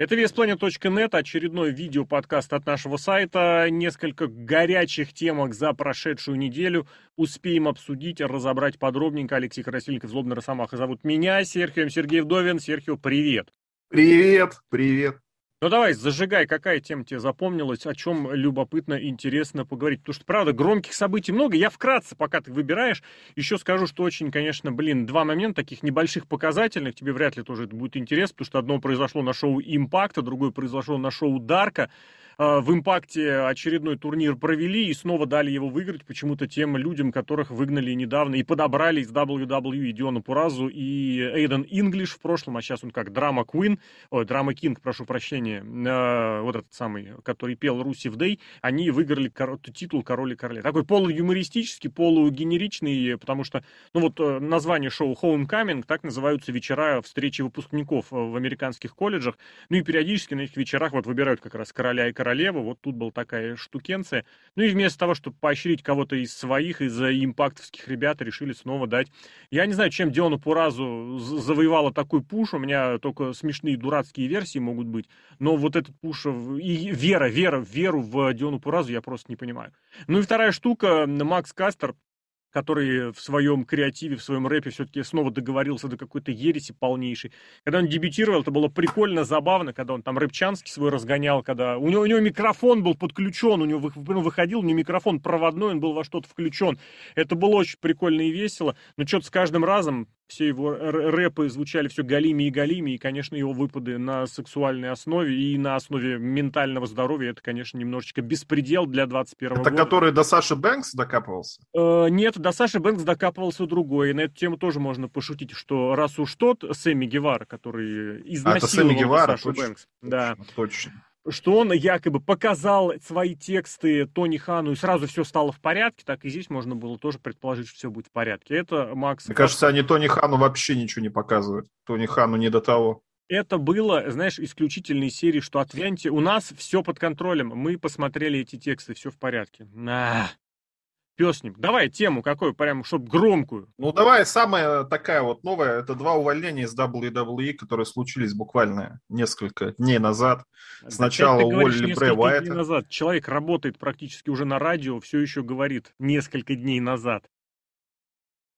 Это VSPlanet.net, очередной видео-подкаст от нашего сайта. Несколько горячих темок за прошедшую неделю. Успеем обсудить, разобрать подробненько. Алексей Красильников, Злобный Росомаха зовут меня, Серхио Сергей Вдовин. Серхио, привет. Привет, привет. Ну давай, зажигай, какая тема тебе запомнилась, о чем любопытно, интересно поговорить. Потому что, правда, громких событий много. Я вкратце, пока ты выбираешь, еще скажу, что очень, конечно, блин, два момента таких небольших показательных. Тебе вряд ли тоже это будет интересно, потому что одно произошло на шоу Импакта, другое произошло на шоу Дарка. А, в импакте очередной турнир провели и снова дали его выиграть почему-то тем людям, которых выгнали недавно и подобрали из WWE Диона Пуразу и Эйден Инглиш в прошлом, а сейчас он как Драма Квин, ой, Драма Кинг, прошу прощения, э, вот этот самый, который пел Руси в Дэй, они выиграли кор- титул Король и Короле. Такой полуюмористический, полугенеричный, потому что, ну вот э, название шоу Homecoming, так называются вечера встречи выпускников э, в американских колледжах, ну и периодически на этих вечерах вот выбирают как раз короля и короля королева, вот тут была такая штукенция. Ну и вместо того, чтобы поощрить кого-то из своих, из импактовских ребят, решили снова дать. Я не знаю, чем Диону Пуразу завоевала такой пуш, у меня только смешные дурацкие версии могут быть, но вот этот пуш и вера, вера, веру в Диону Пуразу я просто не понимаю. Ну и вторая штука, Макс Кастер, который в своем креативе, в своем рэпе все-таки снова договорился до какой-то ереси полнейшей. Когда он дебютировал, это было прикольно, забавно, когда он там рэпчанский свой разгонял, когда у него, у него микрофон был подключен, у него ну, выходил, у него микрофон проводной, он был во что-то включен. Это было очень прикольно и весело, но что-то с каждым разом все его рэпы звучали все галими и галими, и, конечно, его выпады на сексуальной основе и на основе ментального здоровья, это, конечно, немножечко беспредел для 21 это года. Это который до Саши Бэнкс докапывался? Э, нет, до Саши Бэнкс докапывался другой, и на эту тему тоже можно пошутить, что раз уж тот Сэмми Гевара, который изнасиловал а, это Сэмми Гевара, Сашу точно, Бэнкс, точно, да. точно что он якобы показал свои тексты Тони Хану, и сразу все стало в порядке, так и здесь можно было тоже предположить, что все будет в порядке. Это Макс... Мне кажется, они Тони Хану вообще ничего не показывают. Тони Хану не до того. Это было, знаешь, исключительной серии, что отвяньте, у нас все под контролем, мы посмотрели эти тексты, все в порядке. На пес с ним. Давай тему какую, прям, чтобы громкую. Ну, давай, самая такая вот новая, это два увольнения из WWE, которые случились буквально несколько дней назад. Сначала уволили Брэя Уайта. назад. Человек работает практически уже на радио, все еще говорит несколько дней назад.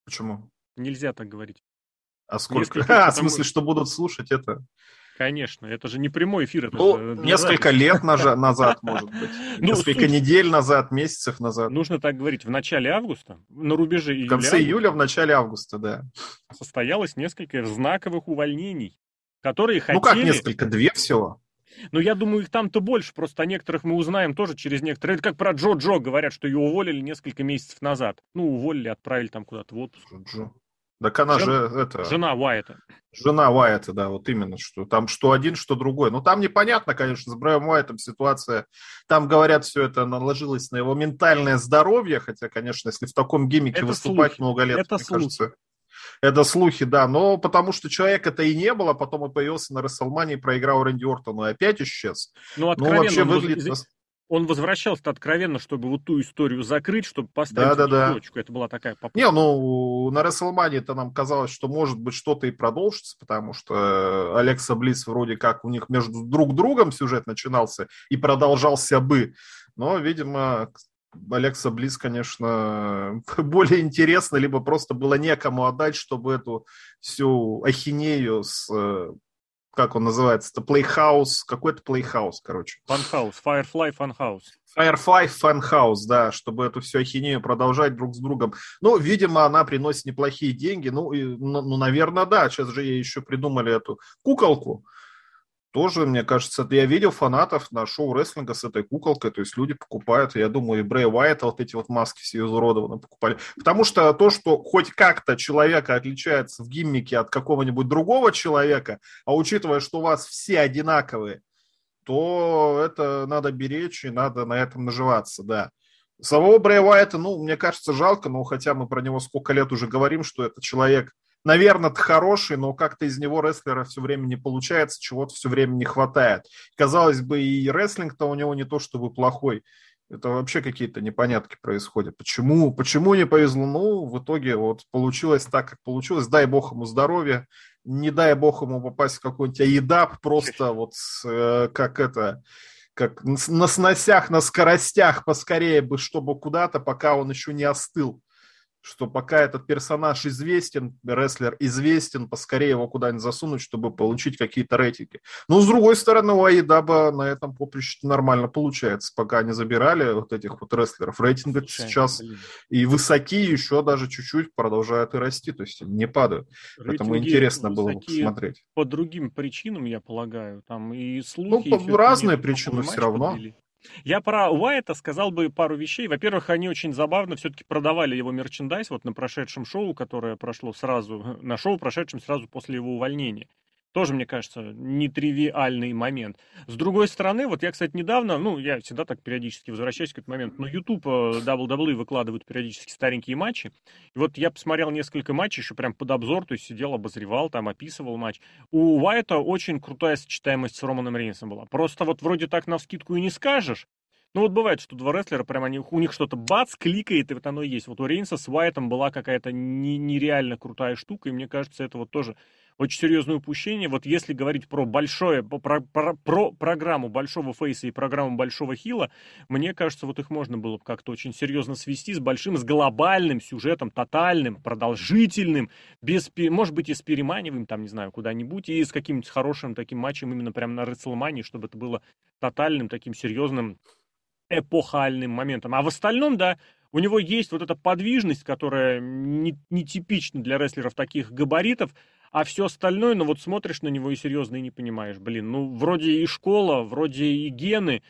Почему? Нельзя так говорить. А сколько? Несколько, а, в смысле, что будут слушать это? Конечно, это же не прямой эфир. Это ну, же несколько лет назад, может быть. Ну, несколько недель назад, месяцев назад. Нужно так говорить. В начале августа, на рубеже июля. В конце июля, в начале августа, да. Состоялось несколько знаковых увольнений, которые хотели... Ну как несколько? Две всего? Ну, я думаю, их там-то больше, просто о некоторых мы узнаем тоже через некоторые. Это как про Джо Джо говорят, что ее уволили несколько месяцев назад. Ну, уволили, отправили там куда-то в отпуск. Джо Джо. Так она Жен... же это... Жена Уайта. Жена Уайта, да, вот именно, что там что один, что другой. Ну, там непонятно, конечно, с Брэем Уайтом ситуация. Там, говорят, все это наложилось на его ментальное здоровье, хотя, конечно, если в таком гиммике это выступать слухи. много лет, это мне слухи. кажется... Это слухи, да, но потому что человек это и не было, потом он появился на Расселмане и проиграл Рэнди Ортону и опять исчез. Ну, откровенно, ну вообще выглядит он возвращался откровенно, чтобы вот ту историю закрыть, чтобы поставить да, да, точку. Да. Это была такая попытка. Не, ну, на WrestleMania это нам казалось, что может быть что-то и продолжится, потому что Алекса Близ вроде как у них между друг другом сюжет начинался и продолжался бы. Но, видимо, Алекса Близ, конечно, более интересно, либо просто было некому отдать, чтобы эту всю ахинею с э, как он называется, это Playhouse, какой-то Playhouse, короче. Funhouse, Firefly Funhouse. Firefly Funhouse, да, чтобы эту всю ахинею продолжать друг с другом. Ну, видимо, она приносит неплохие деньги, ну, и, ну, ну наверное, да, сейчас же ей еще придумали эту куколку, тоже, мне кажется, я видел фанатов на шоу рестлинга с этой куколкой, то есть люди покупают, я думаю, и Брэй Уайта вот эти вот маски все изуродованные покупали. Потому что то, что хоть как-то человека отличается в гиммике от какого-нибудь другого человека, а учитывая, что у вас все одинаковые, то это надо беречь и надо на этом наживаться, да. Самого Брэя Уайта, ну, мне кажется, жалко, но хотя мы про него сколько лет уже говорим, что это человек – наверное, хороший, но как-то из него рестлера все время не получается, чего-то все время не хватает. Казалось бы, и рестлинг-то у него не то чтобы плохой. Это вообще какие-то непонятки происходят. Почему, почему не повезло? Ну, в итоге вот получилось так, как получилось. Дай бог ему здоровья. Не дай бог ему попасть в какой-нибудь аидап, просто вот э, как это, как на сносях, на скоростях поскорее бы, чтобы куда-то, пока он еще не остыл что пока этот персонаж известен, рестлер известен, поскорее его куда-нибудь засунуть, чтобы получить какие-то рейтинги. Но, с другой стороны, у Айдаба на этом поприще нормально получается, пока не забирали вот этих вот рестлеров. Рейтинги Слушай, сейчас блин. и высоки, еще даже чуть-чуть продолжают и расти, то есть не падают. Рейтинги Поэтому интересно было бы посмотреть. По другим причинам, я полагаю, там и слухи... Ну, по разные причины все равно. Подвели. Я про Уайта сказал бы пару вещей. Во-первых, они очень забавно все-таки продавали его мерчендайз вот на прошедшем шоу, которое прошло сразу, на шоу, прошедшем сразу после его увольнения. Тоже, мне кажется, нетривиальный момент. С другой стороны, вот я, кстати, недавно, ну, я всегда так периодически возвращаюсь к этому моменту, но YouTube WWE выкладывают периодически старенькие матчи. И вот я посмотрел несколько матчей, еще прям под обзор, то есть сидел, обозревал, там, описывал матч. У Уайта очень крутая сочетаемость с Романом Рейнсом была. Просто вот вроде так на вскидку и не скажешь, ну вот бывает, что два рестлера, прям они, у них что-то бац, кликает, и вот оно и есть. Вот у Рейнса с Уайтом была какая-то нереально крутая штука, и мне кажется, это вот тоже очень серьезное упущение. Вот если говорить про большое, про, про, про программу большого фейса и программу большого хила, мне кажется, вот их можно было бы как-то очень серьезно свести с большим, с глобальным сюжетом, тотальным, продолжительным, без, может быть, и с переманиваем, там, не знаю, куда-нибудь, и с каким-нибудь хорошим таким матчем именно прямо на Рестлмании, чтобы это было тотальным, таким серьезным, эпохальным моментом. А в остальном, да, у него есть вот эта подвижность, которая не, не типична для рестлеров таких габаритов, а все остальное, ну вот смотришь на него и серьезно и не понимаешь, блин, ну вроде и школа, вроде и гены,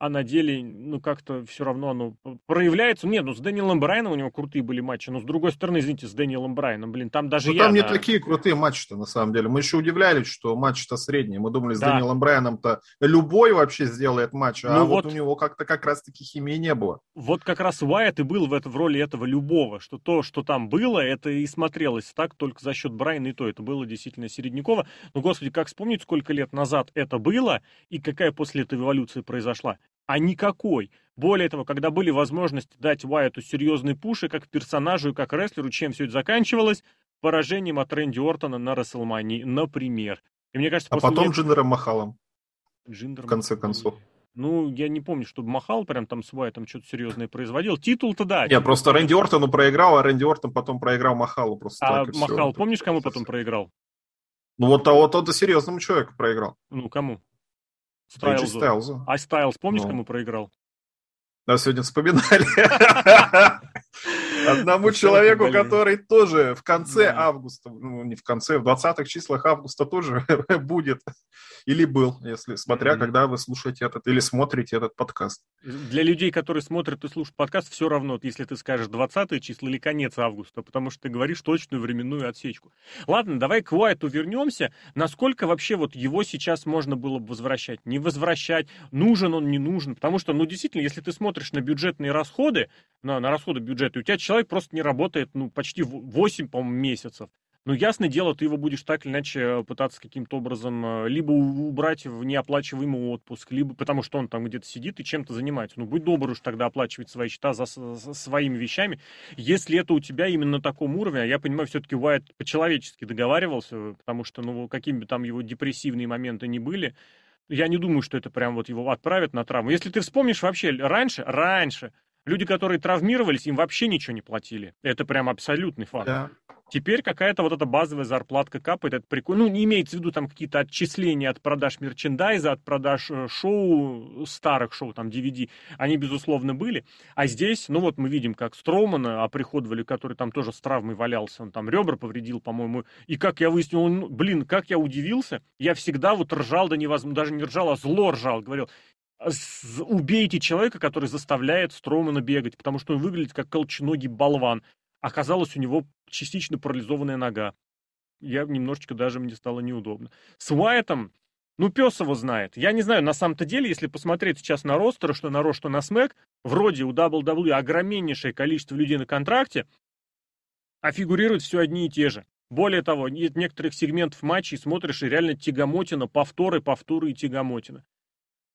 а на деле, ну, как-то все равно оно проявляется. Нет, ну, с Дэниелом Брайаном у него крутые были матчи, но с другой стороны, извините, с Дэниелом Брайаном, блин, там даже ну, я... там не такие крутые матчи-то, на самом деле. Мы еще удивлялись, что матч-то средний. Мы думали, с да. Дэниелом Брайаном-то любой вообще сделает матч, а ну, вот, вот у него как-то как раз-таки химии не было. Вот как раз Уайт и был в, это, в роли этого любого, что то, что там было, это и смотрелось так только за счет Брайана и то. Это было действительно середняково. Но, господи, как вспомнить, сколько лет назад это было и какая после этого эволюция произошла а никакой. Более того, когда были возможности дать Уайту серьезный пуш, и как персонажу, и как рестлеру, чем все это заканчивалось? Поражением от Рэнди Ортона на Расселмании, например. И мне кажется, а потом этого... Джиндером Махалом. Джиндер в конце концов. Ну, я не помню, чтобы Махал прям там с Уайтом что-то серьезное производил. Титул-то да. Не, просто Рэнди Ортону проиграл, а Рэнди Ортон потом проиграл Махалу. Просто а Махал, помнишь, кому потом проиграл? Ну, вот, а вот он серьезному человеку проиграл. Ну, кому? Стайлзу. Стайлзу. А Стайлз, помнишь, ну. кому проиграл? Да, сегодня вспоминали. Одному человеку, который тоже в конце августа, ну не в конце, в 20-х числах августа тоже будет или был, если смотря, когда вы слушаете этот или смотрите этот подкаст. Для людей, которые смотрят и слушают подкаст, все равно, если ты скажешь 20 число или конец августа, потому что ты говоришь точную временную отсечку. Ладно, давай к Уайту вернемся. Насколько вообще вот его сейчас можно было бы возвращать? Не возвращать? Нужен он, не нужен? Потому что, ну, действительно, если ты смотришь на бюджетные расходы, на, на расходы бюджета, у тебя человек просто не работает, ну, почти 8, по-моему, месяцев. Ну, ясное дело, ты его будешь так или иначе э, пытаться каким-то образом э, либо убрать в неоплачиваемый отпуск, либо потому что он там где-то сидит и чем-то занимается. Ну, будь добр уж тогда оплачивать свои счета за, за своими вещами. Если это у тебя именно на таком уровне, а я понимаю, все-таки Уайт по-человечески договаривался, потому что, ну, какими бы там его депрессивные моменты ни были, я не думаю, что это прям вот его отправят на травму. Если ты вспомнишь вообще раньше, раньше, люди, которые травмировались, им вообще ничего не платили. Это прям абсолютный факт. Да. Теперь какая-то вот эта базовая зарплатка капает, это прикольно. Ну, не имеется в виду там какие-то отчисления от продаж мерчендайза, от продаж э, шоу, старых шоу, там, DVD, они, безусловно, были. А здесь, ну вот мы видим, как Строумана оприходовали, который там тоже с травмой валялся, он там ребра повредил, по-моему. И как я выяснил, он, блин, как я удивился, я всегда вот ржал да невозможно, даже не ржал, а зло ржал, говорил, убейте человека, который заставляет Строумана бегать, потому что он выглядит как колченогий болван. Оказалось, у него частично парализованная нога. Я немножечко даже мне стало неудобно. С Уайтом, ну, пес его знает. Я не знаю, на самом-то деле, если посмотреть сейчас на ростер, что на Ро, что на Смэк, вроде у WWE огромнейшее количество людей на контракте, а фигурируют все одни и те же. Более того, нет некоторых сегментов матчей смотришь, и реально тягомотина, повторы, повторы и тягомотина.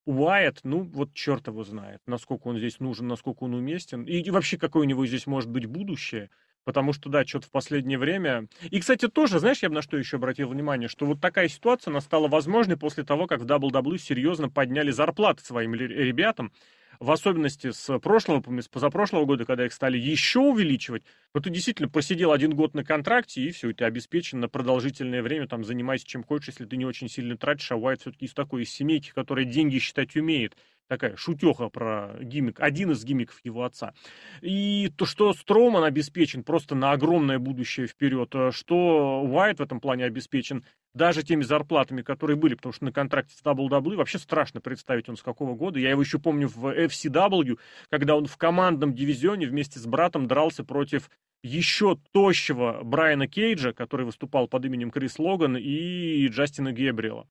Уайт, ну, вот черт его знает, насколько он здесь нужен, насколько он уместен, и вообще какое у него здесь может быть будущее. Потому что, да, что-то в последнее время... И, кстати, тоже, знаешь, я бы на что еще обратил внимание, что вот такая ситуация, она стала возможной после того, как в WWE серьезно подняли зарплаты своим ребятам в особенности с прошлого, с позапрошлого года, когда их стали еще увеличивать, но ты действительно посидел один год на контракте, и все, и ты обеспечен на продолжительное время, там, занимайся чем хочешь, если ты не очень сильно тратишь, а Уайт все-таки из такой из семейки, которая деньги считать умеет, такая шутеха про гиммик, один из гиммиков его отца. И то, что Строуман обеспечен просто на огромное будущее вперед, э, что Уайт в этом плане обеспечен даже теми зарплатами, которые были, потому что на контракте с WWE вообще страшно представить он с какого года. Я его еще помню в FCW, когда он в командном дивизионе вместе с братом дрался против еще тощего Брайана Кейджа, который выступал под именем Крис Логан, и Джастина Гебриэла.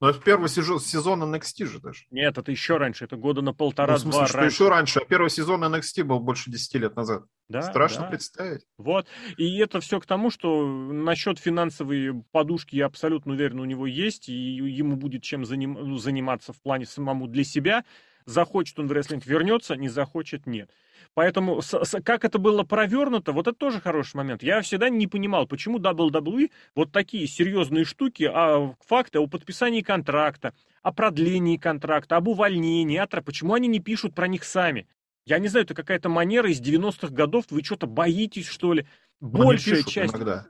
Но это первый сезон, сезон NXT же даже. Нет, это еще раньше, это года на полтора-два ну, в смысле, что раньше. еще раньше, а первый сезон NXT был больше 10 лет назад. Да, Страшно да. представить. Вот, и это все к тому, что насчет финансовой подушки я абсолютно уверен, у него есть, и ему будет чем заним, ну, заниматься в плане самому для себя. Захочет он в рестлинг вернется, не захочет нет. Поэтому с, с, как это было провернуто, вот это тоже хороший момент. Я всегда не понимал, почему WWE вот такие серьезные штуки, а факты о подписании контракта, о продлении контракта, об увольнении, а почему они не пишут про них сами? Я не знаю, это какая-то манера из 90-х годов, вы что-то боитесь, что ли? Большая часть... Иногда.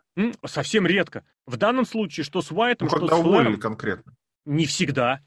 Совсем редко. В данном случае, что с Уайтом, ну, что когда с уволили конкретно. Не всегда.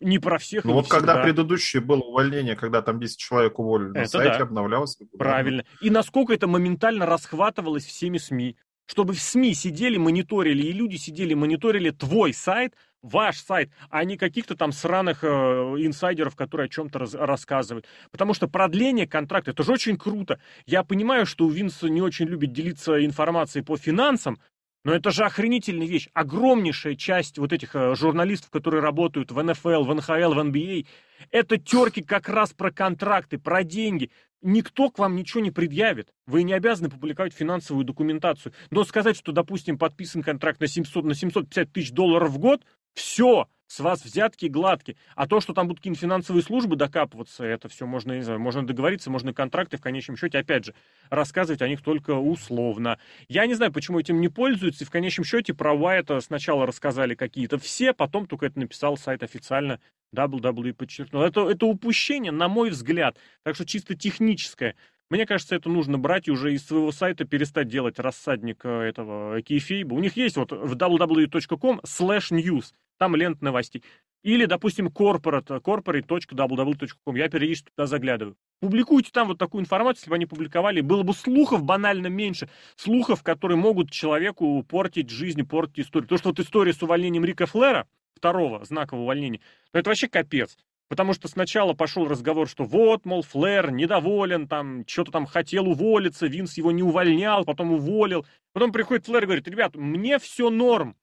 Не про всех. Ну вот когда всегда. предыдущее было увольнение, когда там 10 человек уволили, на это сайте да. обновлялось. Правильно. И насколько это моментально расхватывалось всеми СМИ. Чтобы в СМИ сидели, мониторили, и люди сидели, мониторили твой сайт, ваш сайт, а не каких-то там сраных э, инсайдеров, которые о чем-то раз, рассказывают. Потому что продление контракта, это же очень круто. Я понимаю, что у Винса не очень любит делиться информацией по финансам, но это же охренительная вещь. Огромнейшая часть вот этих э, журналистов, которые работают в НФЛ, в НХЛ, в NBA, это терки как раз про контракты, про деньги. Никто к вам ничего не предъявит. Вы не обязаны публиковать финансовую документацию. Но сказать, что, допустим, подписан контракт на, 700, на 750 тысяч долларов в год, все, с вас взятки гладкие. А то, что там будут какие-нибудь финансовые службы докапываться, это все можно, не знаю, можно договориться, можно контракты в конечном счете, опять же, рассказывать о них только условно. Я не знаю, почему этим не пользуются, и в конечном счете про Уайта сначала рассказали какие-то все, потом только это написал сайт официально, WWE подчеркнул. Это, это упущение, на мой взгляд, так что чисто техническое. Мне кажется, это нужно брать уже из своего сайта перестать делать рассадник э, этого кейфейба. У них есть вот в www.com slash news, там лент новостей. Или, допустим, corporate, corporate.www.com. Я периодически туда заглядываю. Публикуйте там вот такую информацию, если бы они публиковали. Было бы слухов банально меньше. Слухов, которые могут человеку портить жизнь, портить историю. То, что вот история с увольнением Рика Флера, второго знакового увольнения, ну это вообще капец. Потому что сначала пошел разговор, что вот, мол, Флэр недоволен, там, что-то там хотел уволиться, Винс его не увольнял, потом уволил. Потом приходит Флэр и говорит, ребят, мне все норм.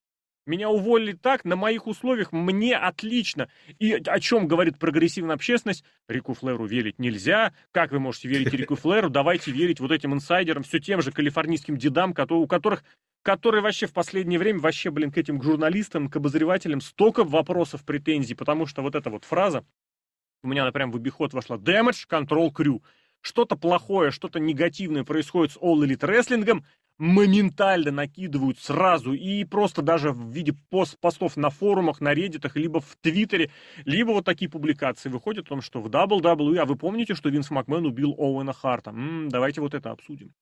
Меня уволили так, на моих условиях, мне отлично. И о чем говорит прогрессивная общественность? Рику Флэру верить нельзя. Как вы можете верить Рику Флэру? Давайте верить вот этим инсайдерам, все тем же калифорнийским дедам, у которых которые вообще в последнее время, вообще, блин, к этим журналистам, к обозревателям столько вопросов, претензий, потому что вот эта вот фраза, у меня она прям в обиход вошла, damage control crew. Что-то плохое, что-то негативное происходит с All Elite Wrestling, моментально накидывают сразу и просто даже в виде пост постов на форумах, на реддитах, либо в Твиттере, либо вот такие публикации выходят о том, что в WWE, а вы помните, что Винс Макмен убил Оуэна Харта? М-м, давайте вот это обсудим.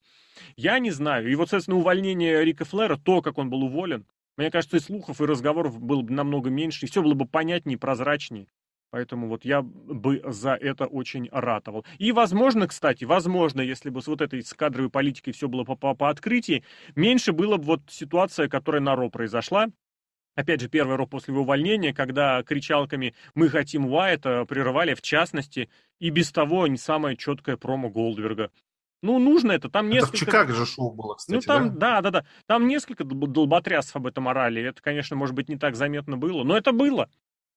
Я не знаю. И вот, соответственно, увольнение Рика Флера, то, как он был уволен, мне кажется, и слухов, и разговоров было бы намного меньше, и все было бы понятнее, прозрачнее. Поэтому вот я бы за это очень ратовал. И возможно, кстати, возможно, если бы с вот этой с кадровой политикой все было по, по, по открытии, меньше было бы вот ситуация, которая на РО произошла. Опять же, первый РО после его увольнения, когда кричалками «Мы хотим Уайта» прерывали, в частности, и без того не самое четкое промо Голдберга. Ну, нужно это. Там несколько... Это в Чикаго же шоу было, кстати, Ну, там, да? да, да, да. Там несколько долботрясов об этом орали. Это, конечно, может быть, не так заметно было, но это было.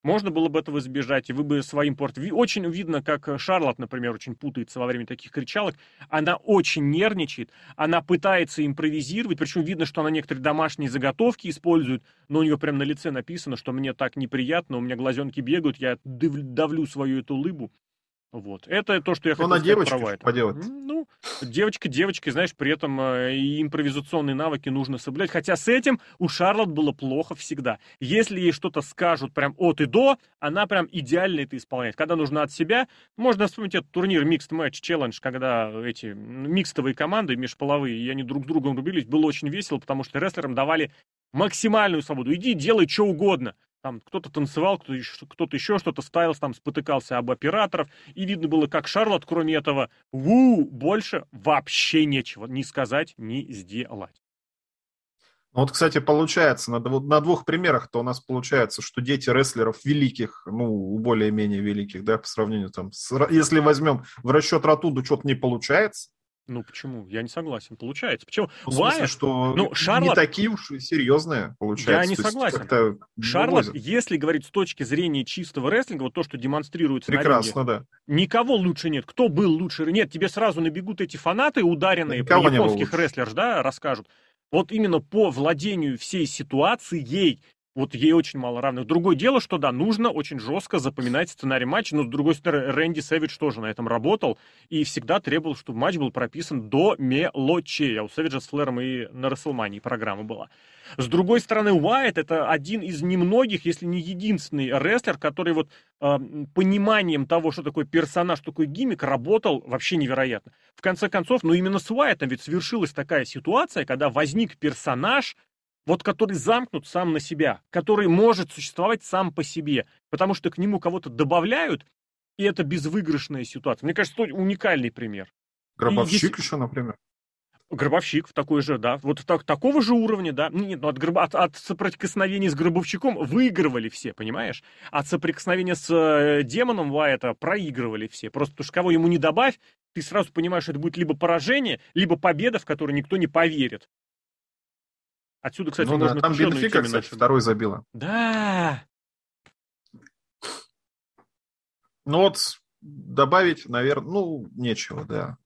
Можно было бы этого избежать, и вы бы своим порт... Очень видно, как Шарлот, например, очень путается во время таких кричалок. Она очень нервничает, она пытается импровизировать, причем видно, что она некоторые домашние заготовки использует, но у нее прямо на лице написано, что мне так неприятно, у меня глазенки бегают, я давлю свою эту лыбу. Вот. Это то, что я хотел сказать девочка, про поделать. Ну, девочка, девочка, знаешь, при этом э, и импровизационные навыки нужно соблюдать. Хотя с этим у Шарлот было плохо всегда. Если ей что-то скажут прям от и до, она прям идеально это исполняет. Когда нужно от себя, можно вспомнить этот турнир Mixed Match Challenge, когда эти микстовые команды межполовые, и они друг с другом рубились, было очень весело, потому что рестлерам давали максимальную свободу. Иди, делай что угодно. Там кто-то танцевал, кто-то еще, что-то ставился, там спотыкался об операторов. И видно было, как Шарлот, кроме этого, ву, больше вообще нечего ни сказать, ни сделать. Ну вот, кстати, получается, на, на двух примерах-то у нас получается, что дети рестлеров великих, ну, более-менее великих, да, по сравнению там, с, если возьмем в расчет Ротунду, что-то не получается, ну почему? Я не согласен. Получается. Почему? Ну, в смысле, что ну, Шарлот... не такие уж серьезные получается. Я не согласен. Шарлот, если говорить с точки зрения чистого рестлинга, вот то, что демонстрируется Прекрасно, на ринге, да. никого лучше нет. Кто был лучше? Нет, тебе сразу набегут эти фанаты ударенные Никого про японских рестлеров, да, расскажут. Вот именно по владению всей ситуацией вот ей очень мало равных. Другое дело, что да, нужно очень жестко запоминать сценарий матча, но с другой стороны, Рэнди Сэвидж тоже на этом работал и всегда требовал, чтобы матч был прописан до мелочей. А у Сэвиджа с Флэром и на Расселмании программа была. С другой стороны, Уайт это один из немногих, если не единственный рестлер, который вот э, пониманием того, что такое персонаж, что такое гиммик, работал вообще невероятно. В конце концов, ну именно с Уайтом ведь свершилась такая ситуация, когда возник персонаж, вот который замкнут сам на себя, который может существовать сам по себе, потому что к нему кого-то добавляют, и это безвыигрышная ситуация. Мне кажется, это уникальный пример. Гробовщик и, еще, например. Гробовщик в такой же, да, вот так, такого же уровня, да. Нет, ну от, от, от соприкосновения с Гробовщиком выигрывали все, понимаешь? От соприкосновения с э, демоном Вайета проигрывали все. Просто потому что кого ему не добавь, ты сразу понимаешь, что это будет либо поражение, либо победа, в которую никто не поверит. Отсюда, кстати, ну, можно да, там Бенфика, кстати, второй забила. Да. Ну вот добавить, наверное, ну, нечего, да.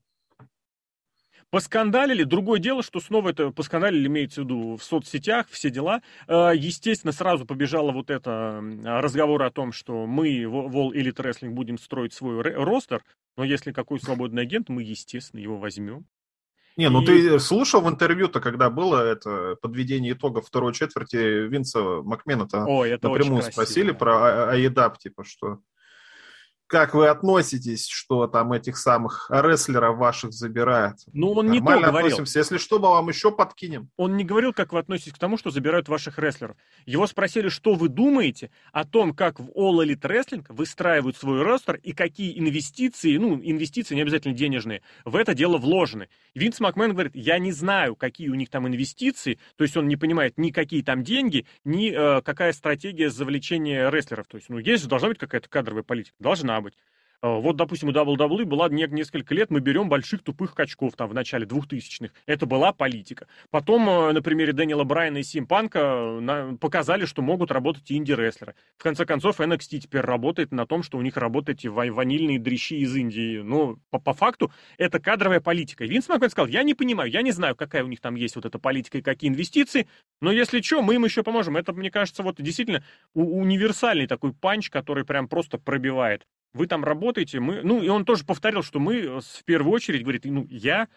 Поскандалили. Другое дело, что снова это поскандалили, имеется в виду, в соцсетях, все дела. Э, естественно, сразу побежало вот это разговор о том, что мы, Вол Elite Wrestling, будем строить свой ростер, но если какой свободный агент, мы, естественно, его возьмем. Не, ну и... ты слушал в интервью-то, когда было это подведение итогов второй четверти Винса Макмена-то напрямую спросили красиво. про Аедап, типа, что как вы относитесь, что там этих самых рестлеров ваших забирают? Ну, он Нормально не то говорил. относимся. Если что, мы вам еще подкинем. Он не говорил, как вы относитесь к тому, что забирают ваших рестлеров. Его спросили, что вы думаете о том, как в All Elite Wrestling выстраивают свой ростер и какие инвестиции, ну, инвестиции не обязательно денежные, в это дело вложены. Винс Макмен говорит, я не знаю, какие у них там инвестиции, то есть он не понимает ни какие там деньги, ни э, какая стратегия завлечения рестлеров. То есть, ну, есть, должна быть какая-то кадровая политика. Должна быть. А, вот, допустим, у WWE была несколько лет, мы берем больших тупых качков там в начале 2000-х. Это была политика. Потом э, на примере Дэниела Брайана и Симпанка э, показали, что могут работать и инди-рестлеры. В конце концов, NXT теперь работает на том, что у них работают эти ванильные дрищи из Индии. Но по, по факту это кадровая политика. Винс Макмен сказал, я не понимаю, я не знаю, какая у них там есть вот эта политика и какие инвестиции, но если что, мы им еще поможем. Это, мне кажется, вот действительно универсальный такой панч, который прям просто пробивает вы там работаете, мы, ну, и он тоже повторил, что мы э, в первую очередь, говорит, ну, я,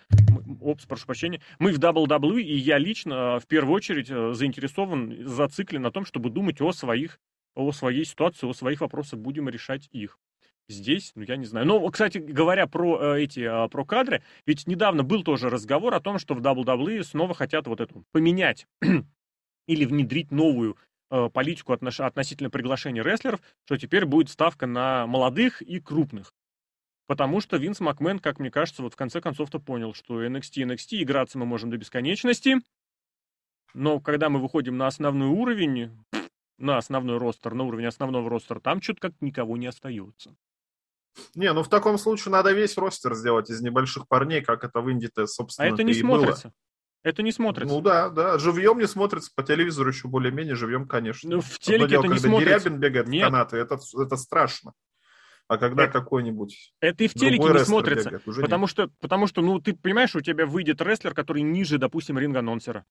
опс, прошу прощения, мы в WWE, и я лично э, в первую очередь э, заинтересован, зациклен на том, чтобы думать о своих, о своей ситуации, о своих вопросах, будем решать их. Здесь, ну, я не знаю. Но, кстати, говоря про эти, про кадры, ведь недавно был тоже разговор о том, что в WWE снова хотят вот эту поменять или внедрить новую политику отнош... относительно приглашения рестлеров, что теперь будет ставка на молодых и крупных. Потому что Винс Макмен, как мне кажется, вот в конце концов-то понял, что NXT, NXT, играться мы можем до бесконечности, но когда мы выходим на основной уровень, на основной ростер, на уровень основного ростера, там что-то как никого не остается. Не, ну в таком случае надо весь ростер сделать из небольших парней, как это в Инди-то, собственно, А это не смотрится. Было. Это не смотрится. Ну да, да. Живьем не смотрится, по телевизору еще более-менее живьем, конечно. Ну, в телеке дело, это не смотрится. Дерябин бегает Нет. в канаты, это, это страшно. А когда это, какой-нибудь Это и в телеке не смотрится. Бегает, потому, нет. что, потому что, ну, ты понимаешь, у тебя выйдет рестлер, который ниже, допустим, ринг-анонсера.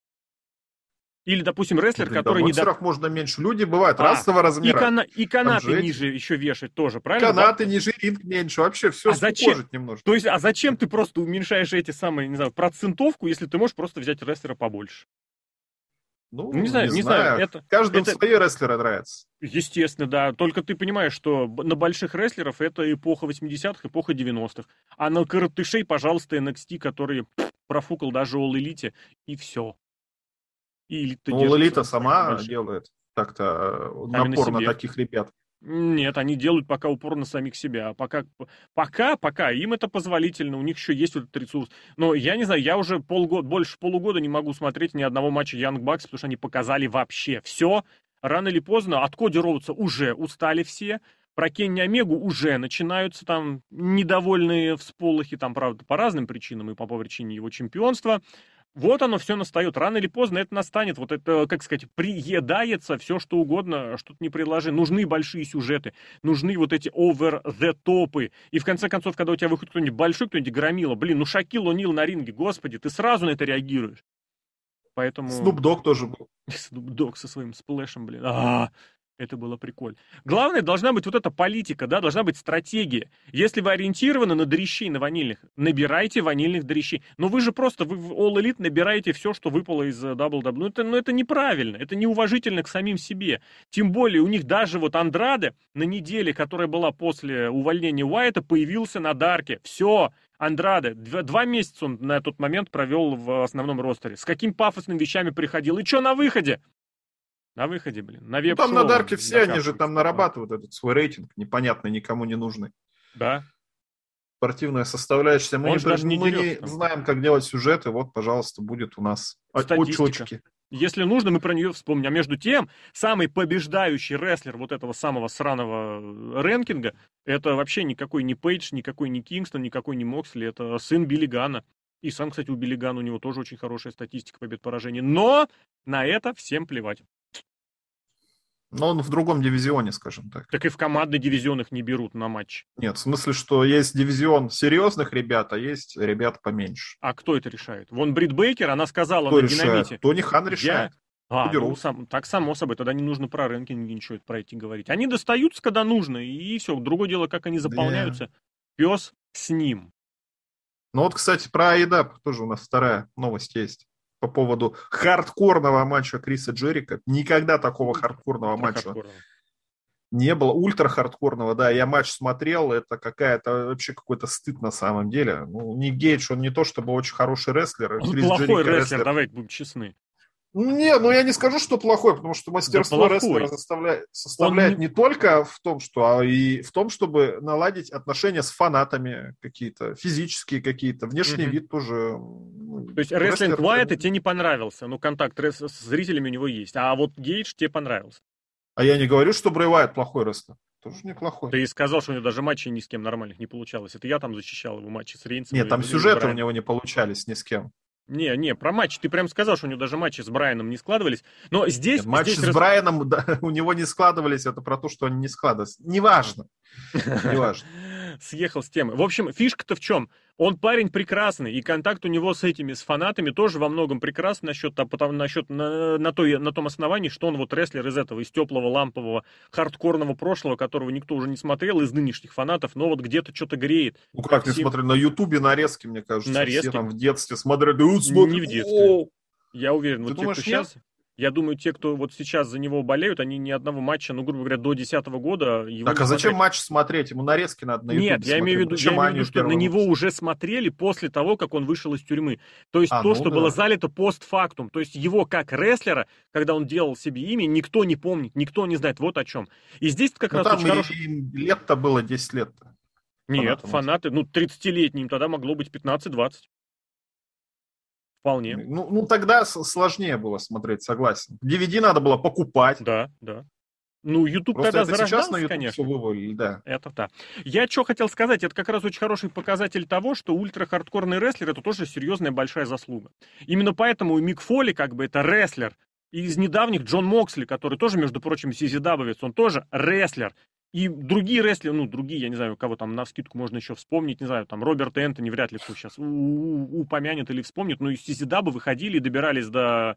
Или, допустим, рестлер, Для который не... до... можно меньше. Люди бывают а, разного размера. И, кана... и канаты ниже еще вешать тоже, правильно? Канаты да? ниже, ринг меньше. Вообще все а зачем? немножко. То есть, а зачем ты просто уменьшаешь эти самые, не знаю, процентовку, если ты можешь просто взять рестлера побольше? Ну, не знаю, не, не знаю. знаю. Это, Каждому это... свои рестлеры нравятся. Естественно, да. Только ты понимаешь, что на больших рестлеров это эпоха 80-х, эпоха 90-х. А на коротышей, пожалуйста, NXT, который профукал даже All Elite, и все. И элита ну, элита сама больших. делает так-то э, напор на, на таких ребят. Нет, они делают пока упор на самих себя. А пока, пока, пока им это позволительно, у них еще есть этот ресурс. Но я не знаю, я уже полгода, больше полугода не могу смотреть ни одного матча Янг Бакс, потому что они показали вообще все. Рано или поздно от Коди Роудса уже устали все. Про Кенни Омегу уже начинаются там недовольные всполохи, там, правда, по разным причинам и по причине его чемпионства. Вот оно все настает. Рано или поздно это настанет. Вот это, как сказать, приедается все, что угодно, что-то не предложи. Нужны большие сюжеты, нужны вот эти over-the-топы. И в конце концов, когда у тебя выходит кто-нибудь большой, кто-нибудь громила, блин, ну Шакил О'Нил на ринге, господи, ты сразу на это реагируешь. Поэтому... Снуп Дог тоже был. Снуп Дог со своим сплэшем, блин. А-а-а. Это было прикольно. Главное, должна быть вот эта политика, да, должна быть стратегия. Если вы ориентированы на дрищей, на ванильных, набирайте ванильных дрищей. Но вы же просто, вы в All Elite набираете все, что выпало из WWE. Ну это, ну это неправильно, это неуважительно к самим себе. Тем более у них даже вот Андраде на неделе, которая была после увольнения Уайта, появился на Дарке. Все, Андраде, два, два месяца он на тот момент провел в основном ростере. С какими пафосными вещами приходил. И что на выходе? На выходе, блин. На веб ну, там на Дарке все, они же там нарабатывают этот свой рейтинг, непонятный, никому не нужный. Да. Спортивная составляющая. Мы, не, даже не, мы не знаем, как делать сюжеты. Вот, пожалуйста, будет у нас очечки. Если нужно, мы про нее вспомним. А между тем, самый побеждающий рестлер вот этого самого сраного рэнкинга, это вообще никакой не Пейдж, никакой не Кингстон, никакой не Моксли, это сын Билли Гана. И сам, кстати, у Билли Гана у него тоже очень хорошая статистика побед-поражений. Но на это всем плевать. Но он в другом дивизионе, скажем так. Так и в командный дивизион их не берут на матч. Нет, в смысле, что есть дивизион серьезных ребят, а есть ребят поменьше. А кто это решает? Вон Брит Бейкер, она сказала кто на решает? динамите. Тони Хан решает. Я... А, ну, сам, так само собой, тогда не нужно про рэнкинги ничего про эти говорить. Они достаются, когда нужно, и все. Другое дело, как они заполняются. Да. Пес с ним. Ну вот, кстати, про Айдап тоже у нас вторая новость есть по поводу хардкорного матча Криса Джерика. Никогда такого хардкорного матча не было. Ультра хардкорного, да. Я матч смотрел, это какая-то вообще какой-то стыд на самом деле. Ну, не Гейдж, он не то чтобы очень хороший рестлер. Он Крис плохой Джерик, рестлер, рестлер, давай будем честны. Не, ну я не скажу, что плохой, потому что мастерство да рестлера составляет, составляет Он... не только в том, что, а и в том, чтобы наладить отношения с фанатами какие-то, физические какие-то, внешний mm-hmm. вид тоже. Ну, То есть рестлинг Уайта тебе не понравился, ну контакт с зрителями у него есть, а вот Гейдж тебе понравился. А я не говорю, что Брэй Уайт плохой рестлер. Тоже неплохой. Ты и сказал, что у него даже матчей ни с кем нормальных не получалось. Это я там защищал его матчи с Рейнсом. Нет, там сюжеты у него не получались ни с кем. Не, не, про матч ты прям сказал, что у него даже матчи с Брайаном не складывались. Но здесь... Нет, матчи здесь с раз... Брайаном да, у него не складывались, это про то, что они не складывались. Неважно. Неважно съехал с темы. В общем, фишка-то в чем? Он парень прекрасный, и контакт у него с этими, с фанатами тоже во многом прекрасный насчет, потому, насчет на, на, той, на том основании, что он вот рестлер из этого, из теплого, лампового, хардкорного прошлого, которого никто уже не смотрел из нынешних фанатов, но вот где-то что-то греет. Ну как, не смотри, на ютубе нарезки, мне кажется, нарезки? все там в детстве смотрели, не в детстве. Я уверен, Ты вот думаешь, те, кто нет? сейчас... Я думаю, те, кто вот сейчас за него болеют, они ни одного матча, ну, грубо говоря, до 2010 года... Его так, а зачем смотреть... матч смотреть? Ему нарезки надо на Нет, я имею в виду, я имею в виду что на него уже смотрели после того, как он вышел из тюрьмы. То есть а, то, ну, что да. было залито постфактум. То есть его как рестлера, когда он делал себе имя, никто не помнит, никто не знает вот о чем. И здесь как ну, раз там очень хороший... лет-то было 10 лет. -то. Нет, фанаты, ну, 30-летним тогда могло быть 15-20. Вполне. Ну, ну, тогда сложнее было смотреть, согласен. DVD надо было покупать. Да, да. Ну, YouTube Просто тогда это сейчас на YouTube конечно. все вывалили, да. Это да. Я что хотел сказать, это как раз очень хороший показатель того, что ультра-хардкорный рестлер это тоже серьезная большая заслуга. Именно поэтому у Мик Фоли как бы это рестлер. И из недавних Джон Моксли, который тоже, между прочим, сизидабовец, он тоже рестлер. И другие рестлеры, ну, другие, я не знаю, кого там на скидку можно еще вспомнить, не знаю, там Роберт Энтони вряд ли кто сейчас упомянет или вспомнит, но из Сизидабы выходили и добирались до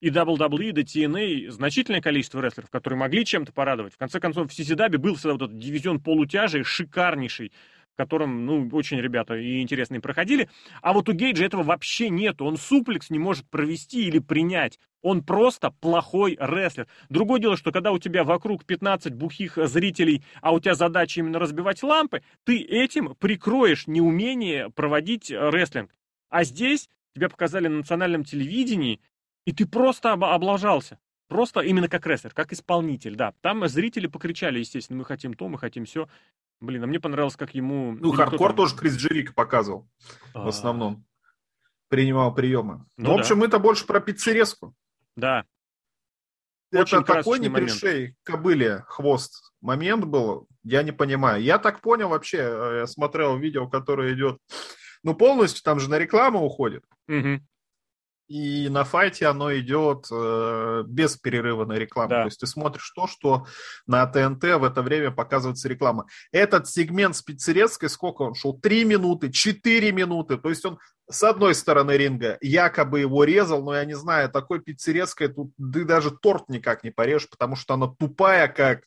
и WWE, до TNA, значительное количество рестлеров, которые могли чем-то порадовать. В конце концов, в Сизидабе был всегда вот этот дивизион полутяжей, шикарнейший, в котором, ну, очень ребята и интересные проходили. А вот у Гейджа этого вообще нет. Он суплекс не может провести или принять. Он просто плохой рестлер. Другое дело, что когда у тебя вокруг 15 бухих зрителей, а у тебя задача именно разбивать лампы, ты этим прикроешь неумение проводить рестлинг. А здесь тебя показали на национальном телевидении, и ты просто об- облажался. Просто именно как рестлер, как исполнитель, да. Там зрители покричали, естественно, мы хотим то, мы хотим все. Блин, а мне понравилось, как ему... Ну, или хардкор тоже Крис Джерико показывал А, в основном. Принимал приемы. Ну в общем, это больше про пиццерезку. Да. Очень Это такой красочный не пришей кобыле хвост момент был, я не понимаю. Я так понял вообще, э, я смотрел видео, которое идет, ну, полностью там же на рекламу уходит. Мгм. И на файте оно идет э, без перерыва на рекламу. Да. То есть ты смотришь то, что на ТНТ в это время показывается реклама. Этот сегмент с пиццерецкой, сколько он шел? Три минуты, четыре минуты. То есть он с одной стороны ринга якобы его резал, но я не знаю, такой пиццерецкой тут ты даже торт никак не порежешь, потому что она тупая, как,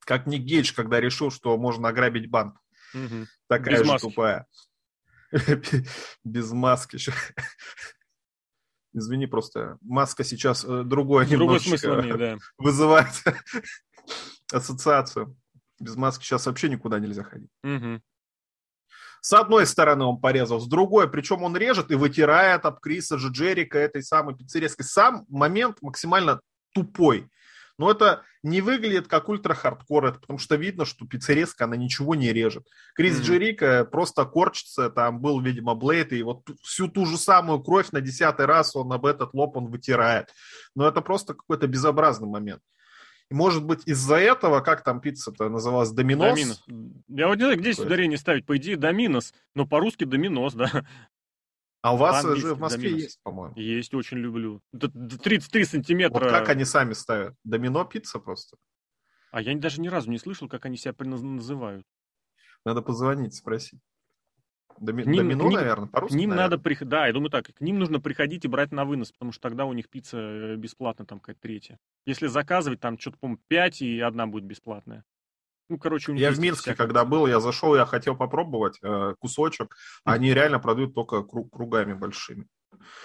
как Ник Гейдж, когда решил, что можно ограбить банк. Мгм. Такая Без же маски. тупая. Без маски. Извини, просто маска сейчас э, другое Другой немножечко имеет, да. вызывает ассоциацию. Без маски сейчас вообще никуда нельзя ходить. Мгм. С одной стороны он порезал, с другой, причем он режет и вытирает об Криса же Джерика этой самой пиццерецкой. Сам момент максимально тупой. Но это не выглядит как ультра-хардкор, это потому что видно, что пиццерезка, она ничего не режет. Крис Мгм. Джерика просто корчится, там был, видимо, Блейд, и вот всю ту же самую кровь на десятый раз он об этот лоб он вытирает. Но это просто какой-то безобразный момент. И может быть из-за этого, как там пицца-то называлась, доминос? Доминос. Я вот не знаю, где здесь ударение ставить. По идее, доминос. Но по-русски доминос, да. А у вас По-английски же в Москве доминос. есть, по-моему. Есть, очень люблю. Д- д- 33 сантиметра. Вот как они сами ставят? Домино пицца просто. А я даже ни разу не слышал, как они себя называют. Надо позвонить, спросить. Доми- ним- Домино, ним- наверное, К по-русски, ним наверное. надо приходить, да, я думаю так, к ним нужно приходить и брать на вынос, потому что тогда у них пицца э, бесплатная, там какая-то третья. Если заказывать, там что-то, по-моему, 5 и одна будет бесплатная. Ну, короче, у них Я в Минске, всякое. когда был, я зашел, я хотел попробовать э, кусочек. Они реально продают только кру- кругами большими.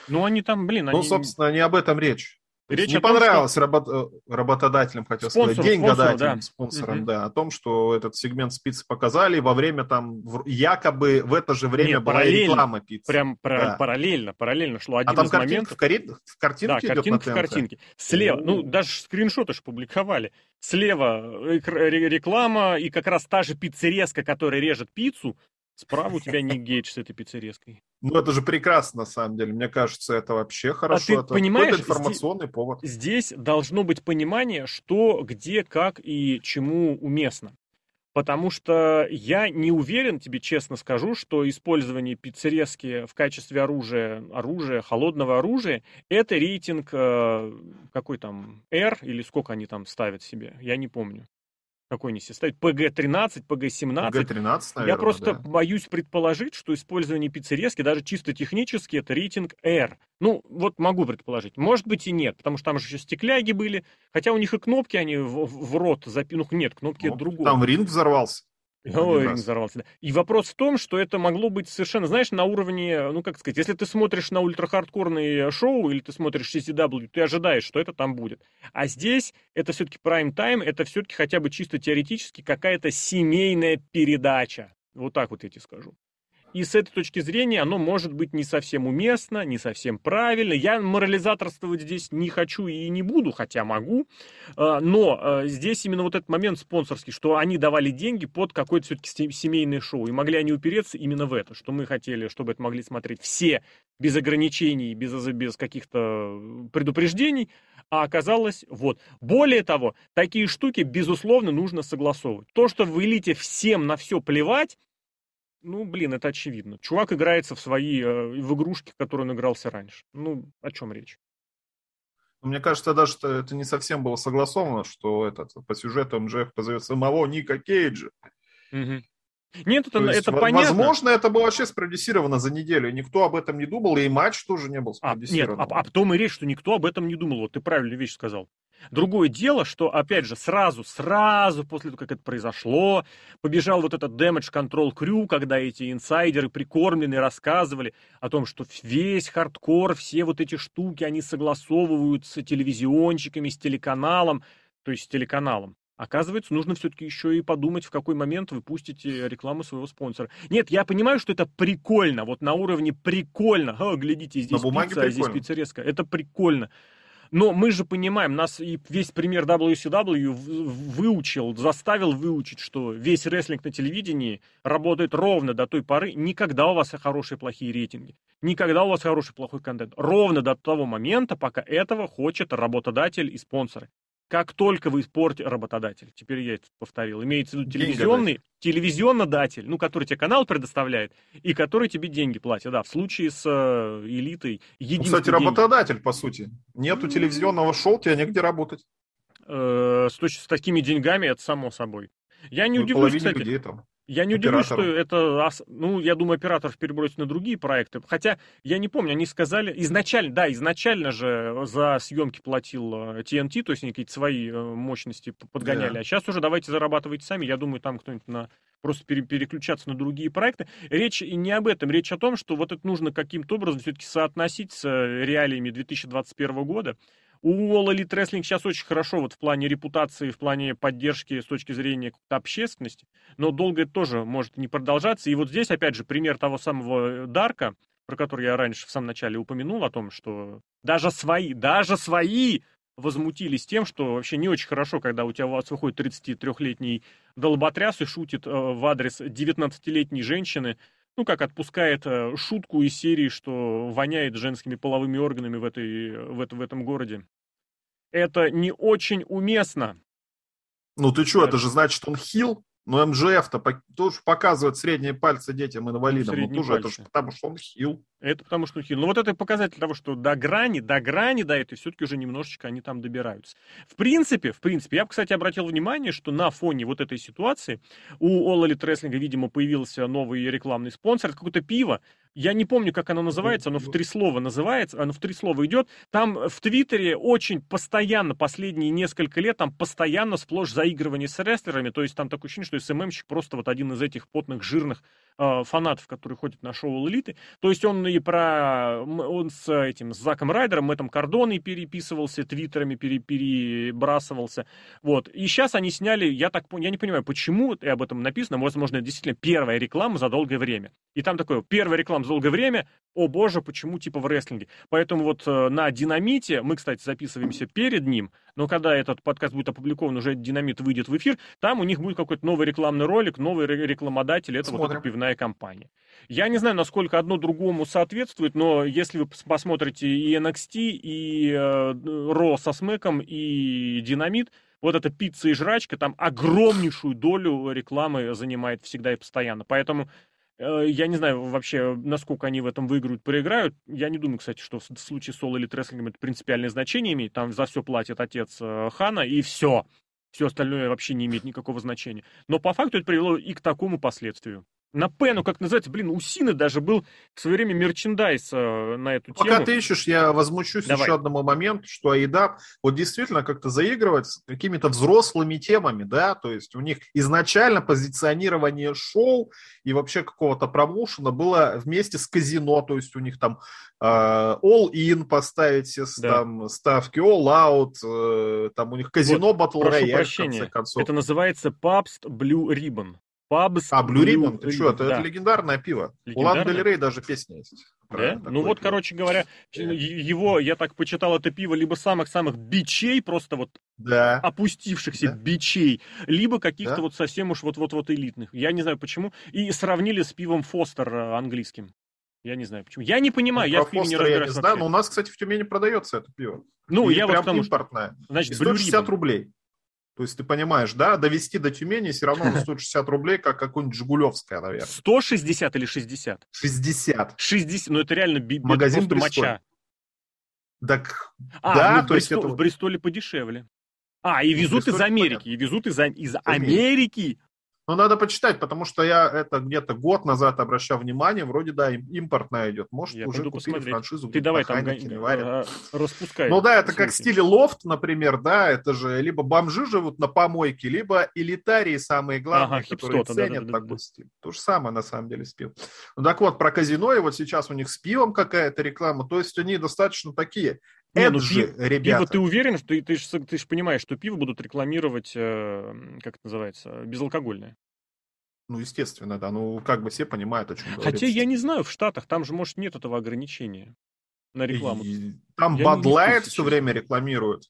Ну, они там, блин, Ну, они... собственно, не об этом речь. Речь не о том, понравилось работ- э, работодателям, хотел Спонсору, сказать, деньгодателям, спонсору, да. спонсорам, Мгм. да, о том, что этот сегмент с пиццы показали, во время там, в- якобы в это же время Не, была реклама пиццы. Прям Да. параллельно, параллельно шло. Один А там из картинка моментов... в, кари- в картинке Да, идет картинка в на ТНТ? картинке. Слева, ну, даже скриншоты же публиковали. Слева ре- реклама, и как раз та же пиццерезка, которая режет пиццу, справа у тебя Ник Гейдж с этой пиццерезкой. Ну, это же прекрасно, на самом деле. Мне кажется, это вообще хорошо. А ты это понимаешь, какой-то информационный повод. Здесь должно быть понимание, что, где, как и чему уместно. Потому что я не уверен, тебе честно скажу, что использование пиццерезки в качестве оружия, оружия, холодного оружия, это рейтинг э, какой там, R или сколько они там ставят себе, я не помню. Какой они себе ставят? PG-13, PG-17. Г-13, наверное, Я просто да. боюсь предположить, что использование пиццерезки, даже чисто технически, это рейтинг R. Ну, вот могу предположить. Может быть и нет, потому что там же еще стекляги были. Хотя у них и кнопки, они в, в- рот запи... Ну, нет, кнопки Ну, другое. Там ринг взорвался. Ой, взорвался, да. И вопрос в том, что это могло быть совершенно, знаешь, на уровне, ну, как сказать, если ты смотришь на ультрахардкорные шоу или ты смотришь CCW, ты ожидаешь, что это там будет. А здесь это все-таки прайм-тайм, это все-таки хотя бы чисто теоретически какая-то семейная передача. Вот так вот я тебе скажу. И с этой точки зрения оно может быть не совсем уместно, не совсем правильно. Я морализаторствовать здесь не хочу и не буду, хотя могу. А, но а, здесь именно вот этот момент спонсорский, что они давали деньги под какое-то все-таки семейное шоу. И могли они упереться именно в это, что мы хотели, чтобы это могли смотреть все без ограничений, без, без каких-то предупреждений. А оказалось, вот. Более того, такие штуки, безусловно, нужно согласовывать. То, что в элите всем на все плевать, ну, блин, это очевидно. Чувак играется в свои, э, в игрушки, в которые он игрался раньше. Ну, о чем речь? Мне кажется, даже что это не совсем было согласовано, что этот, по сюжету МЖФ позовет самого Ника Кейджа. Угу. Нет, это, есть, это понятно. Возможно, это было вообще спродюсировано за неделю. Никто об этом не думал, и матч тоже не был спродюсирован. А, нет, а, а потом и речь, что никто об этом не думал. Вот ты правильную вещь сказал. Другое дело, что, опять же, сразу, сразу после того, как это произошло, побежал вот этот Damage Control Crew, когда эти инсайдеры прикормленные рассказывали о том, что весь хардкор, все вот эти штуки, они согласовывают с телевизионщиками, с телеканалом, то есть с телеканалом. Оказывается, нужно все-таки еще и подумать, в какой момент вы пустите рекламу своего спонсора. Нет, я понимаю, что это прикольно, вот на уровне прикольно. О, глядите, здесь пицца, а здесь пиццерезка. Это прикольно. Но мы же понимаем, нас и весь пример WCW выучил, заставил выучить, что весь рестлинг на телевидении работает ровно до той поры, когда у вас хорошие плохие рейтинги, никогда у вас хороший плохой контент. Ровно до того момента, пока этого хочет работодатель и спонсоры. Как только вы испортите работодатель, теперь я это повторил, имеется в виду телевизионный, телевизионнодатель, ну, который тебе канал предоставляет и который тебе деньги платит, да, в случае с э, элитой. Ну, кстати, работодатель, деньги. по сути. Нету телевизионного шоу, тебе негде работать. Э, с, с такими деньгами это само собой. Я не ну, удивлюсь, кстати. Людей там. Я не удивлюсь, что это, ну, я думаю, операторов перебросить на другие проекты. Хотя, я не помню, они сказали, изначально, да, изначально же за съемки платил TNT, э, то есть они какие-то свои э, мощности подгоняли. Да. А сейчас уже давайте зарабатывайте сами. Я думаю, там кто-нибудь на просто переключаться на другие проекты. Речь и не об этом, речь о том, что вот это нужно каким-то образом все-таки соотносить с э, реалиями 2021 года. У All Elite Wrestling сейчас очень хорошо вот в плане репутации, в плане поддержки с точки зрения общественности, но долго это тоже может не продолжаться. И вот здесь, опять же, пример того самого э, Дарка, про который я раньше в самом начале упомянул, о том, что даже свои, даже свои возмутились тем, что вообще не очень хорошо, когда у тебя у вас выходит 33-летний долботряс и шутит э, в адрес 19-летней женщины, ну, как отпускает э, шутку из серии, что воняет женскими половыми органами в, этой, в, это, в этом городе. Это не очень уместно. Ну ты что, это же значит, он хил? Но МЖФ-то тоже показывает средние пальцы детям инвалидам. Ну, тоже это же потому, что он хил. Это потому, что он хил. Ну, вот это показатель того, что до грани, до грани до этой все-таки уже немножечко они там добираются. В принципе, в принципе, я, кстати, обратил внимание, что на фоне вот этой ситуации у Elite Wrestling, видимо, появился новый рекламный спонсор. Это какое-то пиво, я не помню, как оно называется, оно в три слова называется, оно в три слова идет. Там в Твиттере очень постоянно, последние несколько лет, там постоянно сплошь заигрывание с рестлерами, то есть там такое ощущение, что СММщик просто вот один из этих потных, жирных э, фанатов, которые ходят на шоу Элиты. То есть он и про, он с этим, с Заком Райдером, Мэттом Кордоной переписывался, твиттерами пере, перебрасывался. Вот. И сейчас они сняли, я так я не понимаю, почему и об этом написано, возможно, это действительно первая реклама за долгое время. И там такое, первая реклама долгое время, о боже, почему типа в рестлинге. Поэтому вот э, на Динамите, мы, кстати, записываемся перед ним, но когда этот подкаст будет опубликован, уже Динамит выйдет в эфир, там у них будет какой-то новый рекламный ролик, новый рекламодатель, это Смотрим. вот эта пивная компания. Я не знаю, насколько одно другому соответствует, но если вы посмотрите и NXT, и э, Ро со Смеком, и Динамит, вот эта пицца и жрачка там огромнейшую долю рекламы занимает всегда и постоянно. Поэтому я не знаю вообще, насколько они в этом выиграют, проиграют. Я не думаю, кстати, что в случае с All Elite Wrestling это принципиальное значение имеет. Там за все платит отец э, Хана, и все. Все остальное вообще не имеет никакого значения. Но по факту это привело и к такому последствию на П, ну как называется, блин, у Сины даже был в свое время мерчендайз э, на эту Пока тему. Пока ты ищешь, я возмущусь Давай. еще одному моменту, что AEDAP вот действительно как-то заигрывает с какими-то взрослыми темами, да, то есть у них изначально позиционирование шоу и вообще какого-то промоушена было вместе с казино, то есть у них там э, all-in поставить все да. там ставки, all-out, э, там у них казино вот, Battle Royale, в конце концов. Это называется PUBS Blue Ribbon. Пабс. А, Blue Ribbon, ты что, это, да. это легендарное пиво. Легендарное? У Лан Дель Рей даже песня есть. Да? Ну вот, пиво. короче говоря, его, я так почитал, это пиво либо самых-самых бичей, просто вот да. опустившихся да. бичей, либо каких-то да. вот совсем уж вот-вот-вот элитных. Я не знаю почему. И сравнили с пивом Фостер э, английским. Я не знаю почему. Я не понимаю, ну, я в пиве не разбираюсь. Я не знаю, но у нас, кстати, в Тюмени продается это пиво. Ну, и я прям вот потому, импортное. Значит, и 160 рублей. То есть ты понимаешь, да, довести до Тюмени все равно на 160 рублей, как какое-нибудь Жигулевское, наверное. 160 или 60? 60. 60, ну это реально би- Магазин просто моча. Так, а, да, ну, то есть это... в Бристоле подешевле. А, и ну, везут из Америки, понятно. и везут из, из Америки. Ну, надо почитать, потому что я это где-то год назад обращал внимание, вроде, да, импортная идет. Может, я уже купили посмотреть. франшизу. Ты давай там а, распускай. Ну да, это как в стиле лофт, например, да, это же либо бомжи живут на помойке, либо элитарии самые главные, ага, которые ценят да, да, такой да, стиль. То же самое, на самом деле, с пивом. Ну так вот, про казино, и вот сейчас у них с пивом какая-то реклама, то есть они достаточно такие не, ну, пиво, ребята. Пиво ты уверен, что ты, ты, же, ты же понимаешь, что пиво будут рекламировать, э, как это называется, безалкогольное? Ну, естественно, да. Ну, как бы все понимают, о чем говорится. Хотя я не знаю, в Штатах там же, может, нет этого ограничения на рекламу. И, там Bud Light все время рекламируют.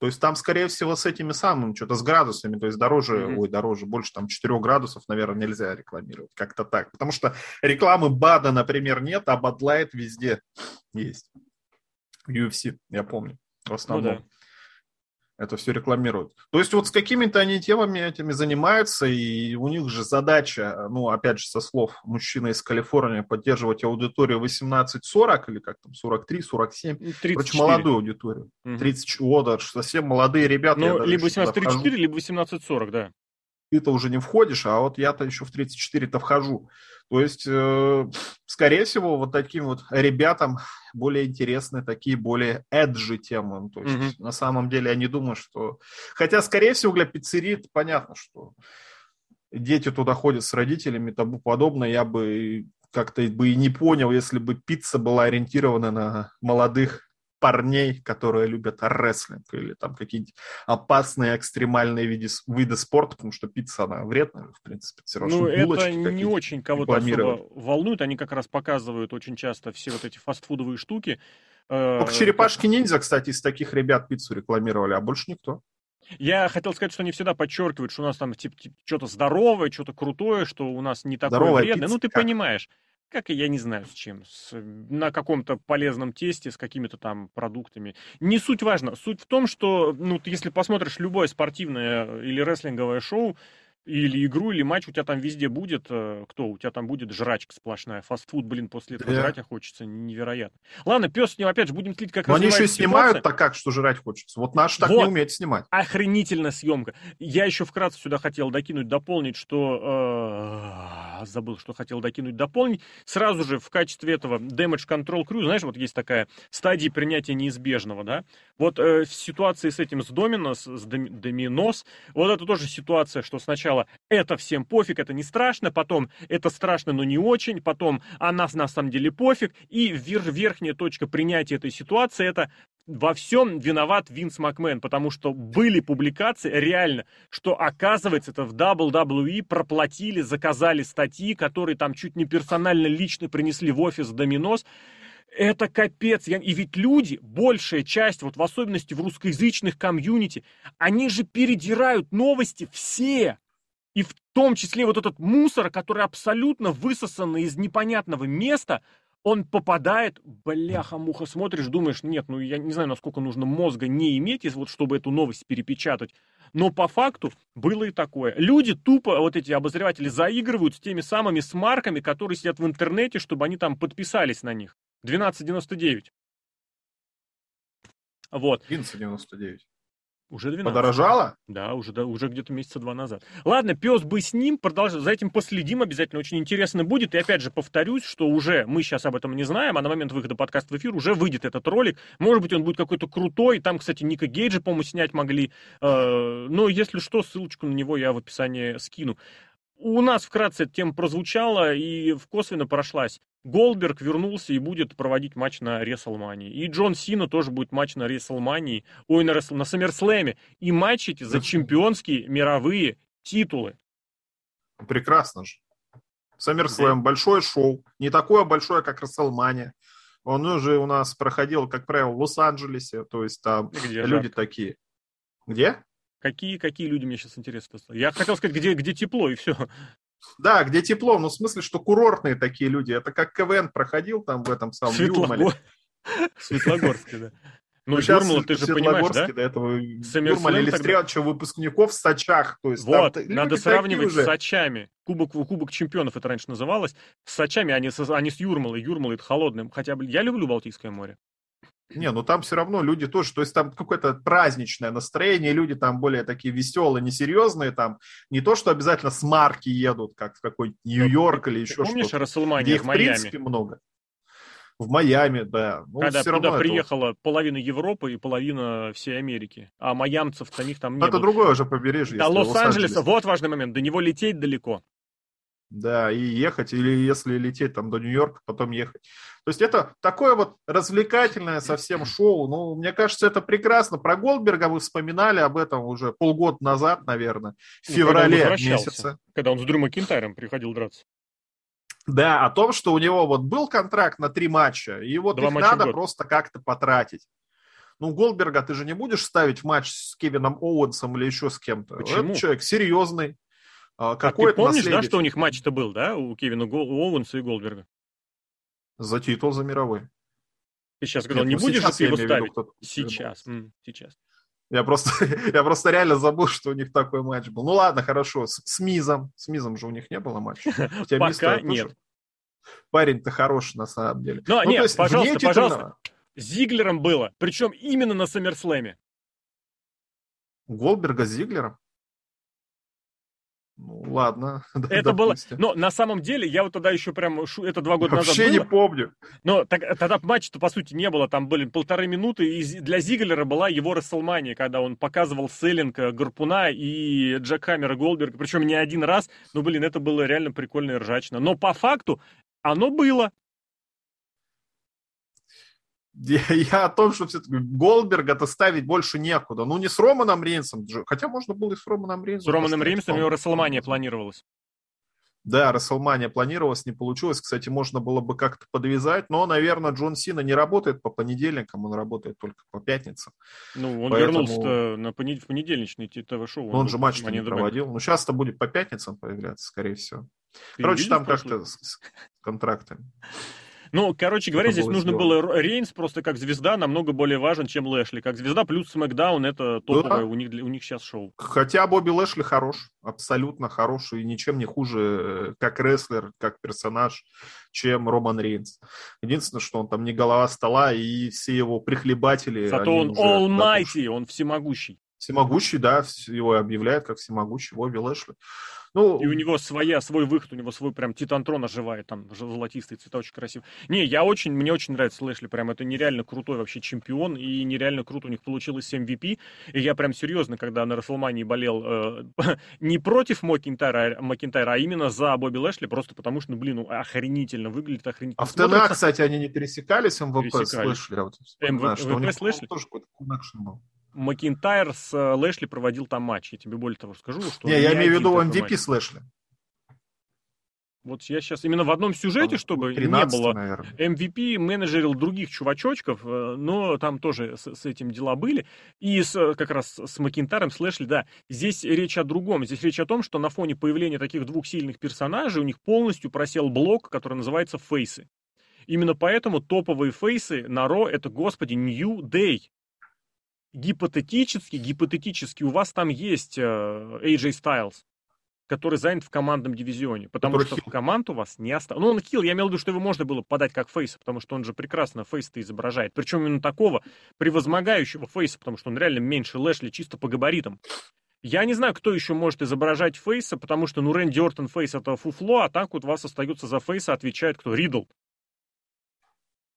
То есть там, скорее всего, с этими самыми, что-то с градусами, то есть дороже, mm-hmm. ой, дороже, больше там 4 градусов, наверное, нельзя рекламировать, как-то так. Потому что рекламы БАДа, например, нет, а Bud Light везде есть UFC, я помню, в основном. Ну, да. Это все рекламируют. То есть вот с какими-то они темами этими занимаются, и у них же задача, ну, опять же, со слов мужчины из Калифорнии, поддерживать аудиторию 18-40 или как там, 43-47. 34. Короче, молодую аудиторию. Угу. 30, о, да, совсем молодые ребята. Ну, либо 18-34, либо 18-40, да ты-то уже не входишь, а вот я-то еще в 34-то вхожу. То есть, э, скорее всего, вот таким вот ребятам более интересны такие более эджи темы. То есть, mm-hmm. на самом деле, я не думаю, что... Хотя, скорее всего, для пиццерии понятно, что дети туда ходят с родителями и тому подобное. Я бы как-то бы и не понял, если бы пицца была ориентирована на молодых парней, которые любят рестлинг или там какие-нибудь опасные экстремальные виды, виды спорта, потому что пицца, она вредная, в принципе, все равно. Ну, это не очень кого-то особо волнует, они как раз показывают очень часто все вот эти фастфудовые штуки. Э, Только черепашки-ниндзя, кстати, из таких ребят пиццу рекламировали, а больше никто. Я хотел сказать, что они всегда подчеркивают, что у нас там типа, типа что-то здоровое, что-то крутое, что у нас не такое Здоровая вредное. Пицца, ну, ты как? понимаешь как и я не знаю с чем, с, на каком-то полезном тесте, с какими-то там продуктами. Не суть важно. Суть в том, что, ну, ты, если посмотришь любое спортивное или рестлинговое шоу, или игру, или матч у тебя там везде будет. Э, кто? У тебя там будет жрачка сплошная. Фастфуд, блин, после этого да. жрать хочется невероятно. Ладно, пес с ним опять же будем следить, как Но они еще снимают так как, что жрать хочется. Вот наш так вот. не умеет снимать. Охренительная съемка. Я еще вкратце сюда хотел докинуть, дополнить, что... Э, забыл, что хотел докинуть, дополнить. Сразу же в качестве этого Damage Control Crew, знаешь, вот есть такая стадия принятия неизбежного, да? Вот э, в ситуации с этим, с Доминос, с Доминос, вот это тоже ситуация, что сначала это всем пофиг, это не страшно, потом это страшно, но не очень, потом а нас на самом деле пофиг, и верх, верхняя точка принятия этой ситуации это во всем виноват Винс Макмен, потому что были публикации, реально, что оказывается это в WWE проплатили, заказали статьи, которые там чуть не персонально лично принесли в офис Доминос, это капец. И ведь люди, большая часть, вот в особенности в русскоязычных комьюнити, они же передирают новости все. И в том числе вот этот мусор, который абсолютно высосан из непонятного места, он попадает, бляха-муха, смотришь, думаешь, нет, ну я не знаю, насколько нужно мозга не иметь, вот, чтобы эту новость перепечатать. Но по факту было и такое. Люди тупо, вот эти обозреватели, заигрывают с теми самыми смарками, которые сидят в интернете, чтобы они там подписались на них. 12.99. Вот. 11.99. Уже 12. Подорожало? Да, уже, да, уже где-то месяца два назад. Ладно, пес бы с ним, продолжим, за этим последим обязательно, очень интересно будет. И опять же повторюсь, что уже мы сейчас об этом не знаем, а на момент выхода подкаста в эфир уже выйдет этот ролик. Может быть, он будет какой-то крутой. Там, кстати, Ника Гейджа, по-моему, снять могли. Э, но если что, ссылочку на него я в описании скину. У нас вкратце эта тема прозвучала и в косвенно прошлась. Голдберг вернулся и будет проводить матч на Реслмании. И Джон Сина тоже будет матч на Реслмании, ой, на, Ресл, на Саммерслэме. И матч эти за чемпионские мировые титулы. Прекрасно же. SummerSlam большое шоу, не такое большое, как WrestleMania. Он уже у нас проходил, как правило, в Лос-Анджелесе, то есть там где люди жарко? такие. Где? Какие, какие люди мне сейчас интересно Я хотел сказать, где, где тепло, и все. Да, где тепло, ну в смысле, что курортные такие люди. Это как КВН проходил там в этом самом Светлогор... Светлогорске, да. Ну, ну Юрмала, ты же понимаешь, да? до этого Юрмала или Стрелча выпускников в Сочах. То есть, вот, там, надо сравнивать с Сочами. Кубок, Кубок чемпионов это раньше называлось. С Сочами, а не с, а не с Юрмалой. Юрмала это холодным. Хотя, я люблю Балтийское море. Не, ну там все равно люди тоже, то есть там какое-то праздничное настроение, люди там более такие веселые, несерьезные, там не то, что обязательно с марки едут, как в какой-нибудь ну, Нью-Йорк или еще что-то. Помнишь Расселмания в Майами? в принципе, много. В Майами, да. Ну, Когда туда приехала это... половина Европы и половина всей Америки. А майамцев самих там не Это было. другое уже побережье. До Лос-Анджелеса, вот важный момент, до него лететь далеко. Да, и ехать, или если лететь там до Нью-Йорка, потом ехать. То есть это такое вот развлекательное совсем шоу. Ну, мне кажется, это прекрасно. Про Голдберга вы вспоминали об этом уже полгода назад, наверное, в ну, феврале когда месяце. Когда он с Дрю Макинтайром приходил драться. Да, о том, что у него вот был контракт на три матча, и вот Два их надо просто как-то потратить. Ну, Голдберга ты же не будешь ставить в матч с Кевином Оуэнсом или еще с кем-то. Почему? Это человек серьезный. Какой а ты помнишь, наследие? да, что у них матч-то был, да, у Кевина Гол... Оуэнса и Голдберга? За титул за мировой. Ты сейчас сказал, Нет, не ну, будешь же ты его ставить? Виду, сейчас, м, сейчас. Я просто, я просто реально забыл, что у них такой матч был. Ну ладно, хорошо, с, с Мизом. С Мизом же у них не было матча. Пока нет. Парень-то хороший на самом деле. Но, ну, нет, пожалуйста, пожалуйста. Зиглером было, причем именно на Саммерслэме. Голберга с Зиглером? Ну, ладно. Это было... Но на самом деле, я вот тогда еще прям... Это два года Вообще назад Вообще не помню. Но так, тогда матча-то, по сути, не было. Там были полторы минуты. И для Зиглера была его Расселмания, когда он показывал Селлинга, Гарпуна и Джек Хаммера Голдберга. Причем не один раз. Ну, блин, это было реально прикольно и ржачно. Но по факту оно было. Я, я о том, что все-таки Голдберга-то ставить больше некуда. Ну, не с Романом Рейнсом, хотя можно было и с Романом Рейнсом. С Романом Рейнсом его Расселмания планировалась. Да, Расселмания планировалась, не получилось. Кстати, можно было бы как-то подвязать, но, наверное, Джон Сина не работает по понедельникам, он работает только по пятницам. Ну, он Поэтому... вернулся на понед... в понедельничный ТВ-шоу. Он, он же матч не проводил. Ну, сейчас-то будет по пятницам появляться, скорее всего. Ты Короче, там как-то с, с контрактами. Ну, короче говоря, здесь нужно сделано. было Рейнс просто как звезда намного более важен, чем Лэшли. Как звезда плюс Смакдаун это топовое да. у, них, у них сейчас шоу. Хотя Бобби Лэшли хорош, абсолютно хороший, и ничем не хуже э, как рестлер, как персонаж, чем Роман Рейнс. Единственное, что он там не голова стола, и все его прихлебатели... Зато он almighty, он всемогущий. Всемогущий, да, его объявляют как всемогущий Бобби Лэшли. Ну, и у него своя, свой выход, у него свой прям Титантрон оживает, там золотистый цвета, очень красивый. Не, я очень, мне очень нравится Лэшли, прям это нереально крутой вообще чемпион, и нереально круто у них получилось с MVP, и я прям серьезно, когда на Расселмании болел э, не против Макинтайра, Макинтайра, а именно за Бобби Лэшли, просто потому что, ну, блин, ну, охренительно выглядит, охренительно. А в ТНА, кстати, они не пересекались, MVP пересекались. с Лэшли? Вот, MVP с Лэшли? тоже какой-то был. Макинтайр с э, Лэшли проводил там матч. Я тебе более того скажу, что... Не, я имею в виду MVP с Лэшли. Вот я сейчас именно в одном сюжете, чтобы не было наверное. MVP, менеджерил других чувачочков, э, но там тоже с, с этим дела были. И с, как раз с Макинтайром, с Лэшли, да, здесь речь о другом. Здесь речь о том, что на фоне появления таких двух сильных персонажей у них полностью просел блок, который называется фейсы. Именно поэтому топовые фейсы на Raw это, господи, New Day гипотетически, гипотетически у вас там есть э, AJ Styles, который занят в командном дивизионе, потому который что хил. команд у вас не осталось. Ну, он хил, я имел в виду, что его можно было подать как фейса, потому что он же прекрасно фейс-то изображает. Причем именно такого превозмогающего фейса, потому что он реально меньше Лэшли чисто по габаритам. Я не знаю, кто еще может изображать фейса, потому что, ну, Рэнди Ортон фейс это фуфло, а так вот вас остается за фейса, отвечает кто? Ридл.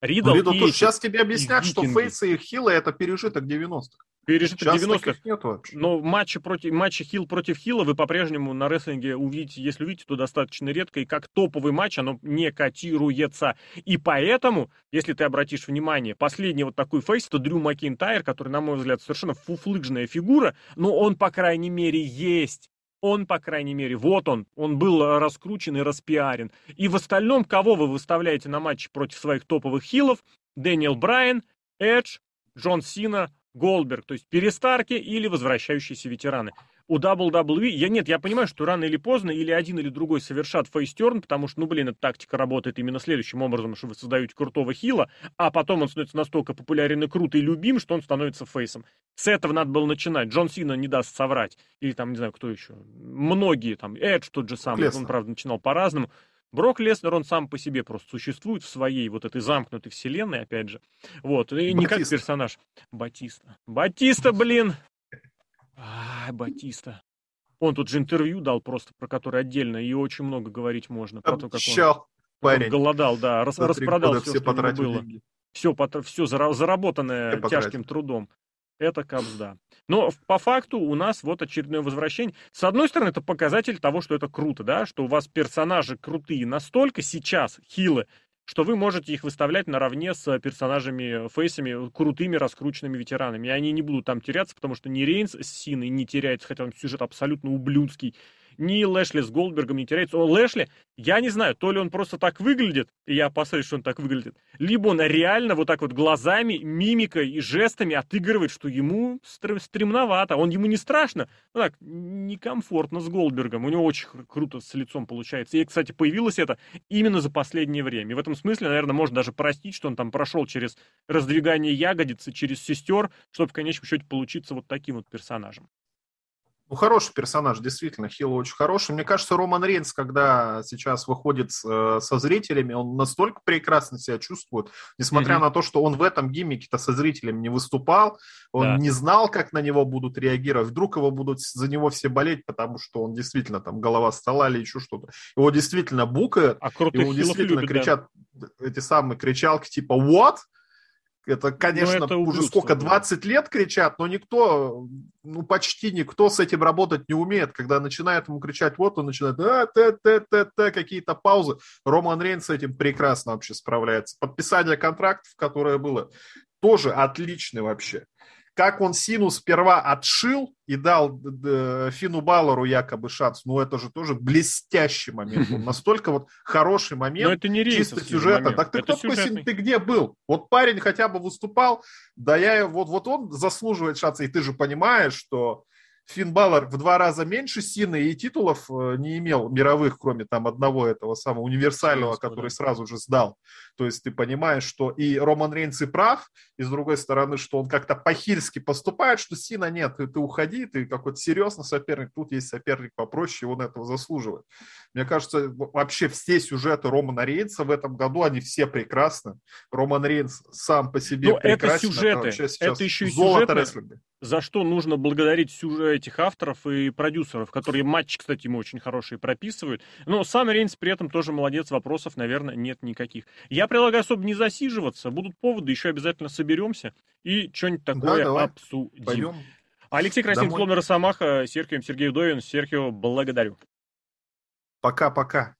Ридл, Ридл и... Сейчас тебе объяснят, что фейсы и хилы это пережиток 90-х. Пережиток 90-х. Но матчи, против, матчи хил против хила вы по-прежнему на рестлинге увидите, если увидите, то достаточно редко. И как топовый матч оно не котируется. И поэтому, если ты обратишь внимание, последний вот такой фейс, это Дрю Макинтайр, который, на мой взгляд, совершенно фуфлыжная фигура, но он, по крайней мере, есть. Он, по крайней мере, вот он, он был раскручен и распиарен. И в остальном, кого вы выставляете на матче против своих топовых хилов? Дэниел Брайан, Эдж, Джон Сина, Голдберг, то есть перестарки или возвращающиеся ветераны у WWE, я нет, я понимаю, что рано или поздно или один, или другой совершат face turn, потому что, ну, блин, эта тактика работает именно следующим образом, что вы создаете крутого хила, а потом он становится настолько популярен и крут и любим, что он становится фейсом. С этого надо было начинать. Джон Сина не даст соврать. Или там, не знаю, кто еще. Многие, там, Эдж тот же самый, Леснер. он, правда, начинал по-разному. Брок Леснер, он сам по себе просто существует в своей вот этой замкнутой вселенной, опять же. Вот, и не как персонаж. Батиста. Батиста, блин, а, Батиста. Он тут же интервью дал просто, про который отдельно, и очень много говорить можно. Про то, как он, парень. он голодал, да, рас, распродал все, все, что было. Деньги. Все, все заработанное все тяжким трудом. Это капсда. Но по факту у нас вот очередное возвращение. С одной стороны, это показатель того, что это круто, да, что у вас персонажи крутые настолько сейчас, хилы, что вы можете их выставлять наравне с персонажами, фейсами, крутыми, раскрученными ветеранами. И они не будут там теряться, потому что ни Рейнс с Синой не теряется, хотя он сюжет абсолютно ублюдский ни Лэшли с Голдбергом не теряется. О, Лэшли, я не знаю, то ли он просто так выглядит, и я опасаюсь, что он так выглядит, либо он реально вот так вот глазами, мимикой и жестами отыгрывает, что ему стремновато. Он ему не страшно, ну так, некомфортно с Голдбергом. У него очень круто с лицом получается. И, кстати, появилось это именно за последнее время. И в этом смысле, наверное, можно даже простить, что он там прошел через раздвигание ягодицы, через сестер, чтобы в конечном счете получиться вот таким вот персонажем. Ну, хороший персонаж, действительно, Хилл очень хороший. Мне кажется, Роман Рейнс, когда сейчас выходит э, со зрителями, он настолько прекрасно себя чувствует, несмотря mm-hmm. на то, что он в этом гиммике-то со зрителями не выступал, он да. не знал, как на него будут реагировать, вдруг его будут за него все болеть, потому что он действительно там голова стола или еще что-то. Его действительно букают, а его действительно любит, кричат да. эти самые кричалки типа «What?», это, ну, конечно, это уже сколько, 20 да. лет кричат, но никто, ну, почти никто с этим работать не умеет. Когда начинает ему кричать, вот он начинает, а, т, т, т, т, какие-то паузы. Роман Рейн с этим прекрасно вообще справляется. Подписание контрактов, которое было, тоже отличный вообще как он Сину сперва отшил и дал Фину Баллару якобы шанс, ну это же тоже блестящий момент. Он настолько вот хороший момент, Но это не чисто сюжета. Так ты это кто такой Син, ты где был? Вот парень хотя бы выступал, да я вот, вот он заслуживает шанса, и ты же понимаешь, что Финн Баллар в два раза меньше Сины и титулов э, не имел мировых, кроме там одного этого самого универсального, Господи. который сразу же сдал. То есть ты понимаешь, что и Роман Рейнс и прав, и с другой стороны, что он как-то по-хильски поступает, что Сина нет, ты, ты уходи, ты какой-то серьезный соперник, тут есть соперник попроще, и он этого заслуживает. Мне кажется, вообще все сюжеты Романа Рейнса в этом году, они все прекрасны. Роман Рейнс сам по себе Но прекрасен. это сюжеты, это, это еще и сюжеты, рестлинга. за что нужно благодарить сюжет этих авторов и продюсеров, которые матчи, кстати, ему очень хорошие прописывают. Но сам Рейнс при этом тоже молодец, вопросов, наверное, нет никаких. Я предлагаю особо не засиживаться, будут поводы, еще обязательно соберемся и что-нибудь такое да, обсудим. Пойдем. Алексей Красин, Клон Росомаха, Серхио Сергей Вдовин. Серхио, благодарю. Пока-пока.